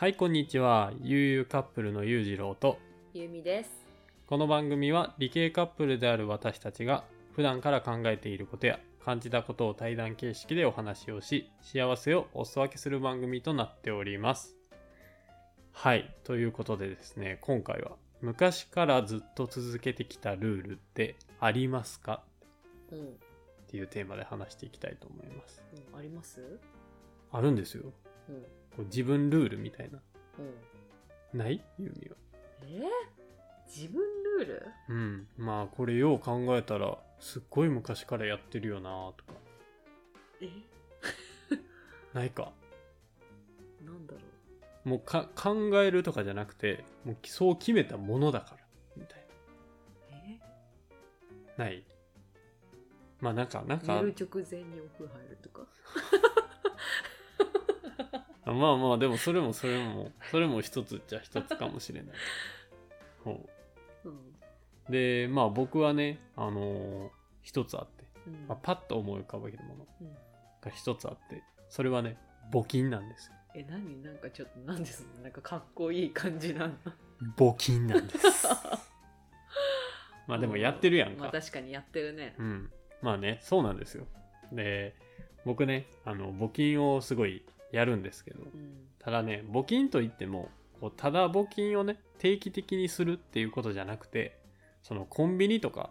はい、こんにちは。ゆうゆうカップルのゆうじろうと、ゆみです。この番組は理系カップルである私たちが普段から考えていることや感じたことを対談形式でお話をし、幸せをお裾分けする番組となっております。はい、ということでですね、今回は昔からずっと続けてきたルールってありますか？うん。うん、っていうテーマで話していきたいと思います。あります？あるんですよ。うん。こう自分ルールみたいな。うん。ない？ゆみは。え自分ルール？うん。まあこれよう考えたら、すっごい昔からやってるよなとか。え？ないか。なんだろもうか考えるとかじゃなくて、もうそう決めたものだから。みたいうえ？な。ないまあなんか、なんか、寝る直前にお風呂入るとか。あまあまあでもそれもそれも、それも一つじゃ一つかもしれない。ほうん。うで、まあ僕はね、あのー一つあって、うん。まあ、パッと思い浮かべるものうんが一つあって、それはね、募金なんですよ。え、何？なんかちょっと、なんですの？なんかかっこいい感じなの。募金なんです。まあでもやってるやんか。まあ確かにやってるねう。ん。まあね、そうなんですよ。で、僕ね、あの、募金をすごいやるんですけど、うん。ただね、募金といっても、こうただ募金をね、定期的にするっていうことじゃなくて、そのコンビニとか、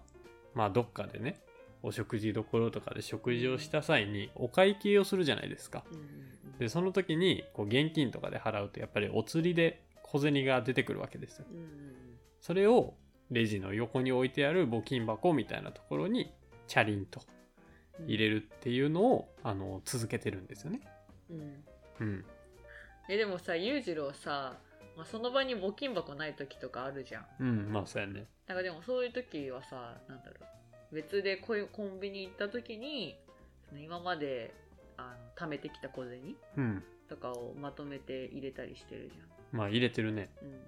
まあどっかでね、お食事どころとかで食事をした際にお会計をするじゃないですか。うんうんで、その時にこう現金とかで払うとやっぱりお釣りで小銭が出てくるわけですよ。うん。うんそれをレジの横に置いてある募金箱みたいなところにチャリンとうん。入れるっていうのを、あの続けてるんですよね。うん。うん。え、でもさ、裕次郎さ、まあ、その場に募金箱ない時とかあるじゃん。うん、まあそうやね。なんかでもそういう時はさ、なんだろう。別でこういうコンビニ行った時に、今まであの貯めてきた小銭うん。とかをまとめて入れたりしてるじまあ入れてるね。ゃん。うん。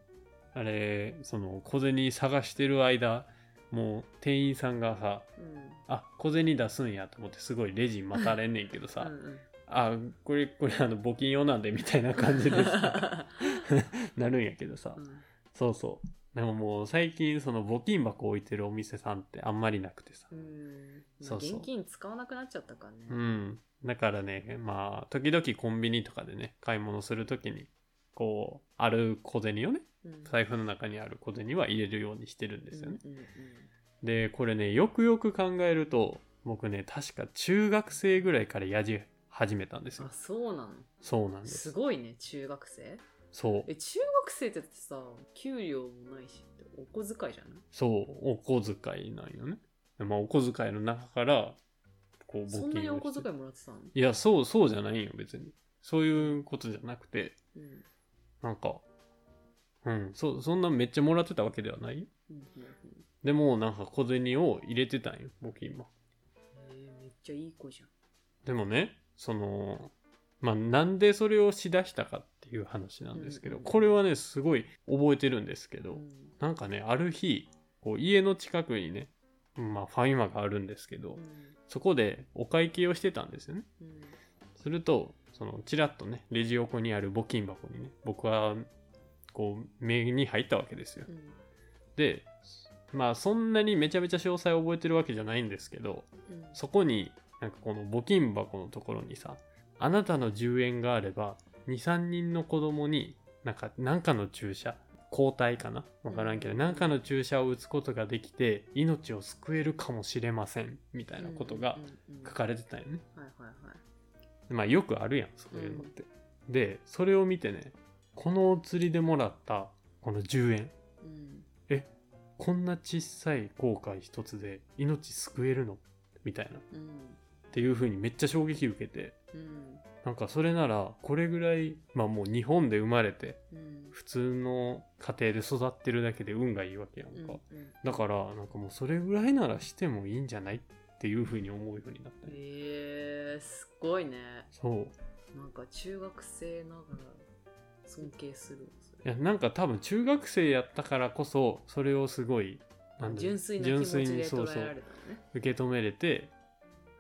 あれ、その小銭探してる間、もう店員さんがさ、うん。あ、小銭出すんやと思ってすごいレジ待たれんねんけどさ、うんうん、あ、これ、これあの募金用なんでみたいな感じでさ なるんやけどさ、うんそうそう。でももう最近その募金箱置いてるお店さんってあんまりなくてさ。うん。そうそう現金使わなくなっちゃったからね。うん。だからね、まあ、時々コンビニとかでね、買い物するときに、こう、ある小銭をね、うん。財布の中にある小銭は入れるようにしてるんですよね。うんうんうんで、これね、よくよく考えると、僕ね、確か中学生ぐらいからやじ始めたんですよあ、。そうなの？そうなんです。すごいね、中学生そう。え、中学生ってさ、給料もないしってお小遣いじゃない？そう、お小遣いなんよね。まあ、お小遣いの中から、こう、募金をそんなにお小遣いもらってたの？いや、そう、そうじゃないよ、別に。そういうことじゃなくて、うん。なんか、うん、そ、そんなめっちゃもらってたわけではないよ。うんうんうんでも、なんか小銭を入れてたんよ、募金も。えー、めっちゃいい子じゃん。でもね、その、まあ、なんでそれをしだしたかっていう話なんですけど、これはね、すごい覚えてるんですけど、うん。なんかね、ある日、こう家の近くにね、まあ、ファミマがあるんですけど、うん。そこでお会計をしてたんですよね。うん。すると、その、ちらっとね、レジ横にある募金箱にね、僕は、こう、目に入ったわけですよ。うん。で、まあ、そんなにめちゃめちゃ詳細を覚えてるわけじゃないんですけど、うん。そこに、なんかこの募金箱のところにさ、あなたの10円があれば、2、3人の子供に、なんか、なんかの注射、抗体かな？わからんけど、うんなんかの注射を打つことができて、命を救えるかもしれません、みたいなことがうんうんうん書かれてたよね。まあ、よくあるやん、そういうのって。で、それを見てね、このお釣りでもらった、この10円。うんえ、こんな小さい後悔一つで命救えるの？みたいな。っうんていう風にめっちゃ衝撃受けて、うんなんかそれなら、これぐらい、まあもう日本で生まれて、うん普通の家庭で育ってるだけで運がいいわけやんか。うんだから、なんかもうそれぐらいならしてもいいんじゃないっていう風に思うようになったね。えー、すごいね。そう。なんか中学生ながら尊敬するいれやなんか多分中学生やったからこそそれをすごい純粋な気持ちで純粋にそう捉そう。受け止めれて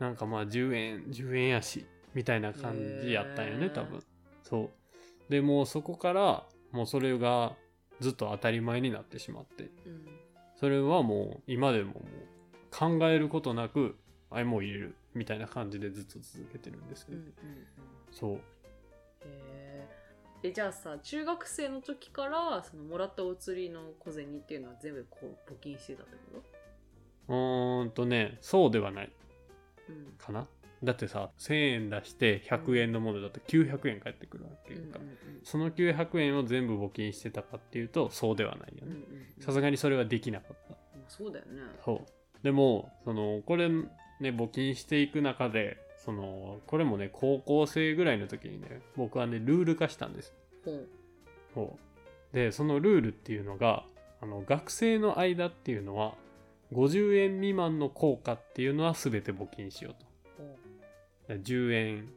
なんかまあ10円10円やしみたいな感じやったんよね多分。そう。でもうそこからもうそれがずっと当たり前になってしまって。うん。それはもう今でももう考えることなくあれもう入れるみたいな感じでずっと続けてるんですよ、うんうんうん。そう。へー。えじゃあさ中学生の時からそのもらったお釣りの小銭っていうのは全部こう募金してたってこうーんとねそうではないとうん。かな？だってさ1000円出して100円のものだと900円返ってくるわけか、うんうんその900円を全部募金してたかっていうとそうではないよね。うんさすがにそれはできなかった。まあそうだよね。そう。でもそのこれね募金していく中でそのこれもね高校生ぐらいの時にね僕はねルール化したんですほう。そう。でそのルールっていうのがあの学生の間っていうのは50円未満の効果っていうのは全て募金しようと。ほだから10円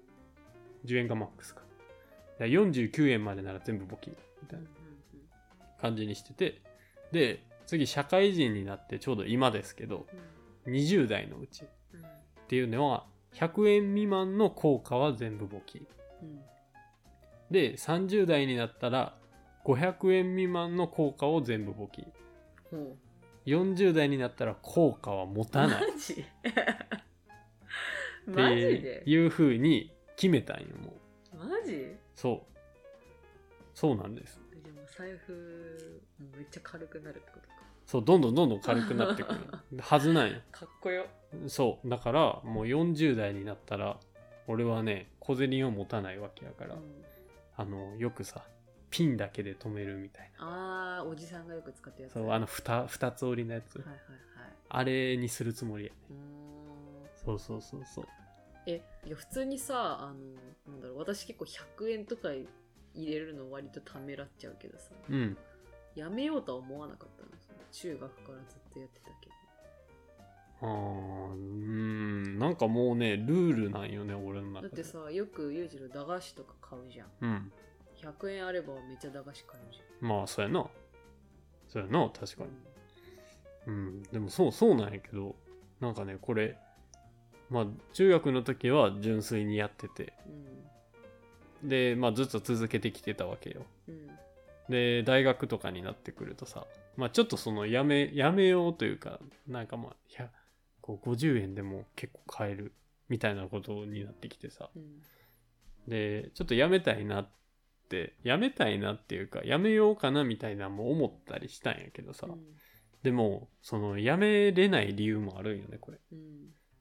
10円がマックスか。だから49円までなら全部募金みたいな感じにしてて。で次社会人になってちょうど今ですけど20代のうちっていうのは100円未満の効果は全部募金。うん。で30代になったら500円未満の効果を全部募金。ほ40代になったら効果は持うたない。っマジ？てマジでいう風に決めたんよもう。マジ？そう。そうなんです。でも財布めっちゃ軽くなるってことか。そうどんどんどんどん軽くなってくる。はずなんよ。かっこよ。そう。だからもう40代になったら俺はね小銭を持たないわけやから、うん。あのよくさピンだけで止めるみたいな。あーおじさんがよく使ってるやつ。そうあのふた二つ折りのやつ、はいはいはい。あれにするつもりやねうーん。そうそうそうそう。えいや普通にさあのなんだろう私結構100円とか入れるの割とためらっちゃうけどさ。うん。やめようとは思わなかったの中学からずっとやってたけど。あーうーん。なんかもうねルールなんよね俺の中で。だってさよく裕次郎駄菓子とか買うじゃん。うん100円あればめっちゃ駄菓子買うじまあそうやな。そうやな確かに。うん。でもそうそうなんやけどなんかねこれまあ中学の時は純粋にやってて。うん。でまあずっと続けてきてたわけよ。うん。で大学とかになってくるとさまあちょっとそのやめやめようというかなんかまあ100こう50円でも結構買えるみたいなことになってきてさ。うん。でちょっとやめたいなってやめたいなっていうかやめようかなみたいなのも思ったりしたんやけどさ、うん。でもそのやめれない理由もあるんよねこれ。っうん。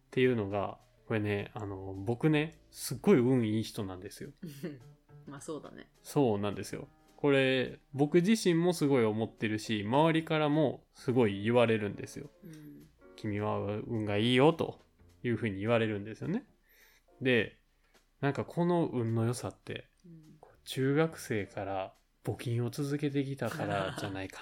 ていうのがこれねあの僕ねすっごい運いい人なんですよ。まあそうだね。そうなんですよ。これ僕自身もすごい思ってるし周りからもすごい言われるんですよ。うん。君は運がいいよというふうに言われるんですよね。でなんかこの運の良さって中学生から募金を続けてきたから じゃないか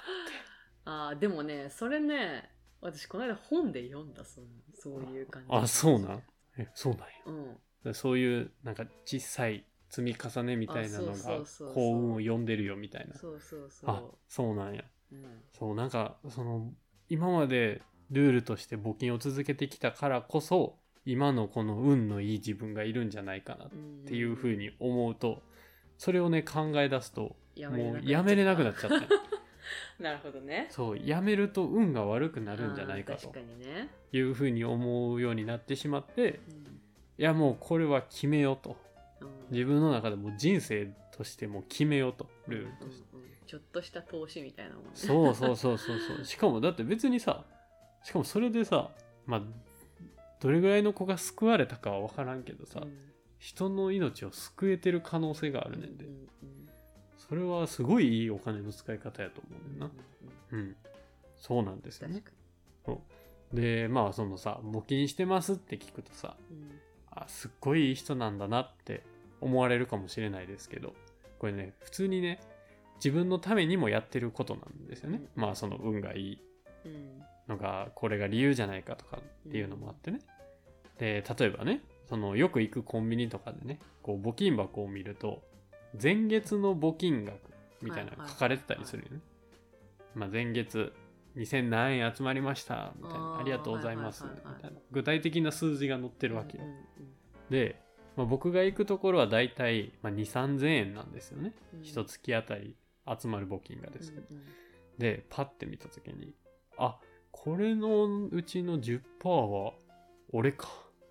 なあーでもねそれね私この間本で読んだそのそういう感じ。あそうなん？えそうなんや。うん。でそういうなんか小さい積み重ねみたいなのあそがうそうそうそう。幸運を呼んでるよみたいな。そうそうそう。あそうなんや。うん。そうなんかその今までルールとして募金を続けてきたからこそ今のこの運のいい自分がいるんじゃないかなっうんていうふうに思うとそれをね考え出すとやもうやめれなくなっちゃって。なるほどね。そうやめると運が悪くなるんじゃないかと。いうふうに思うようになってしまってうん。いやもうこれは決めようと。うん。自分の中でも人生としても決めようと。ルールとして。うんうんちょっとした投資みたいなもん。ねそうそうそうそうそう。しかもだって別にさしかもそれでさまあどれぐらいの子が救われたかは分からんけどさ、うん人の命を救えてる可能性があるねんで、それはすごいいいお金の使い方やと思うねんな。うん。そうなんですよね。確かでまあそのさ募金してますって聞くとさあすっごいいい人なんだなって思われるかもしれないですけどこれね普通にね自分のためにもやってることなんですよね、うん。まあその運がいい。うん。のがこれが理由じゃないかとかっていうのもあってね、で例えばねそのよく行くコンビニとかでねこう募金箱を見ると前月の募金額みたいなのが書かれてたりするよね、まあ、前月2000何円集まりましたみたいなありがとうございますみたいな。具体的な数字が載ってるわけよ、でまあ、僕が行くところはだいたい、まあ、2 3 0 0 0円なんですよね、うん。一月あたり集まる募金がですけど、でパッて見た時にあこれのうちの10%は俺か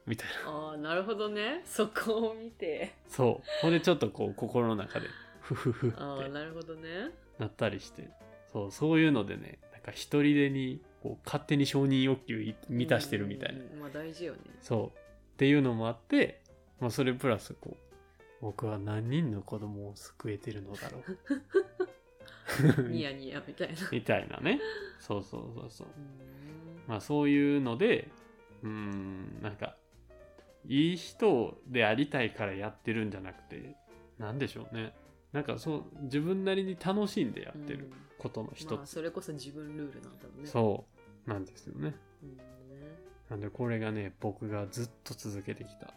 みたいな。ああなるほどね。そこを見て。そう。ほんでちょっとこう心の中でフフフって。ああなるほどね。なったりして。そうそういうのでねなんか一人でにこう勝手に承認欲求い満たしてるみたいな、うんうん。まあ大事よね。そう。っていうのもあって、まあ、それプラスこう僕は何人の子供を救えてるのだろう。ニヤニヤみたいな。みたいなね。そうそうそうそう。うん。まあそういうのでうーんなんかいい人でありたいからやってるんじゃなくてなんでしょうね。なんかそう自分なりに楽しんでやってるうん。ことの一まあつ、それこそ自分ルールなんだろうね。そう。なんですよね。うん。ねなんでこれがね僕がずっと続けてきた。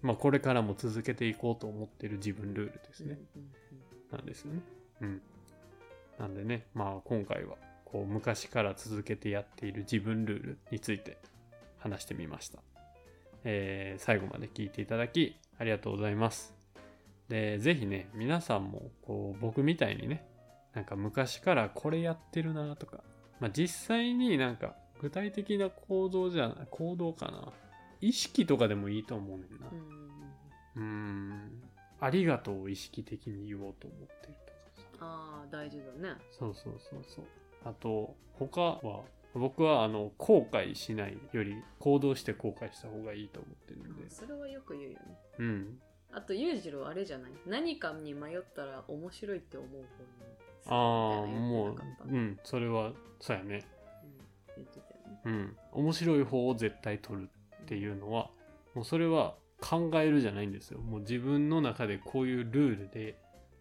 まあこれからも続けていこうと思ってる自分ルールですね、うんうん。なんですよね。うん。なんでねまあ今回はこう昔から続けてやっている自分ルールについて話してみました、えー最後まで聞いていただきありがとうございます。でぜひね皆さんもこう僕みたいにねなんか昔からこれやってるなとか、まあ、実際になんか具体的な行動じゃない行動かな意識とかでもいいと思うねんな。うん。うん。うーんありがとうを意識的に言おうと思ってるとかさ。ああ大事だね。そうそうそうそう。あと他は僕はあの後悔しないより行動して後悔した方がいいと思ってるんで。それはよく言うよね。うん。あと裕次郎あれじゃない？何かに迷ったら面白いって思う方にああもううんそれはそうやね。うん。言ってたよね。うん。面白い方を絶対取るっていうのはもうそれは考えるじゃないんですよ。もう自分の中でこういうルールで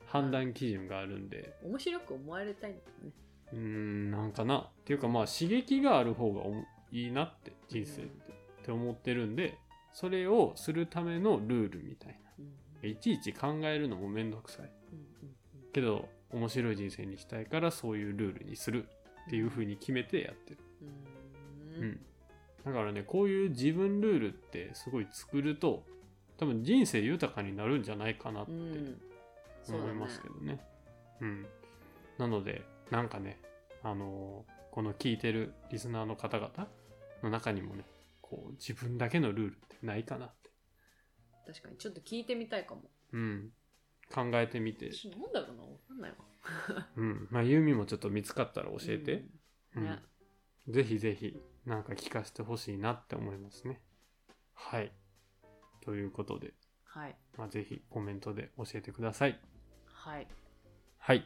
判断基準があるんで。面白く思われたいんだよねうーんなんかな。っていうかまあ刺激がある方がいいなって人生って,、って思ってるんでそれをするためのルールみたいうん。ないちいち考えるのもめんどくさい。うんうんけど面白い人生にしたいからそういうルールにするっていう風に決めてやってる。うん。うん。だからねこういう自分ルールってすごい作ると多分人生豊かになるんじゃないかなって思いますけどね。うん。なので、なんかね、あのーこの聞いてるリスナーの方々の中にもね、こう、自分だけのルールってないかなって。確かにちょっと聞いてみたいかもうん。考えてみて、なんだろうなわかんないわうん。まあ、ユーミもちょっと見つかったら教えて。うんねぜひぜひ、なんか聞かせてほしいなって思いますね。はい。ということで、はいまあ、ぜひコメントで教えてください。はいはい。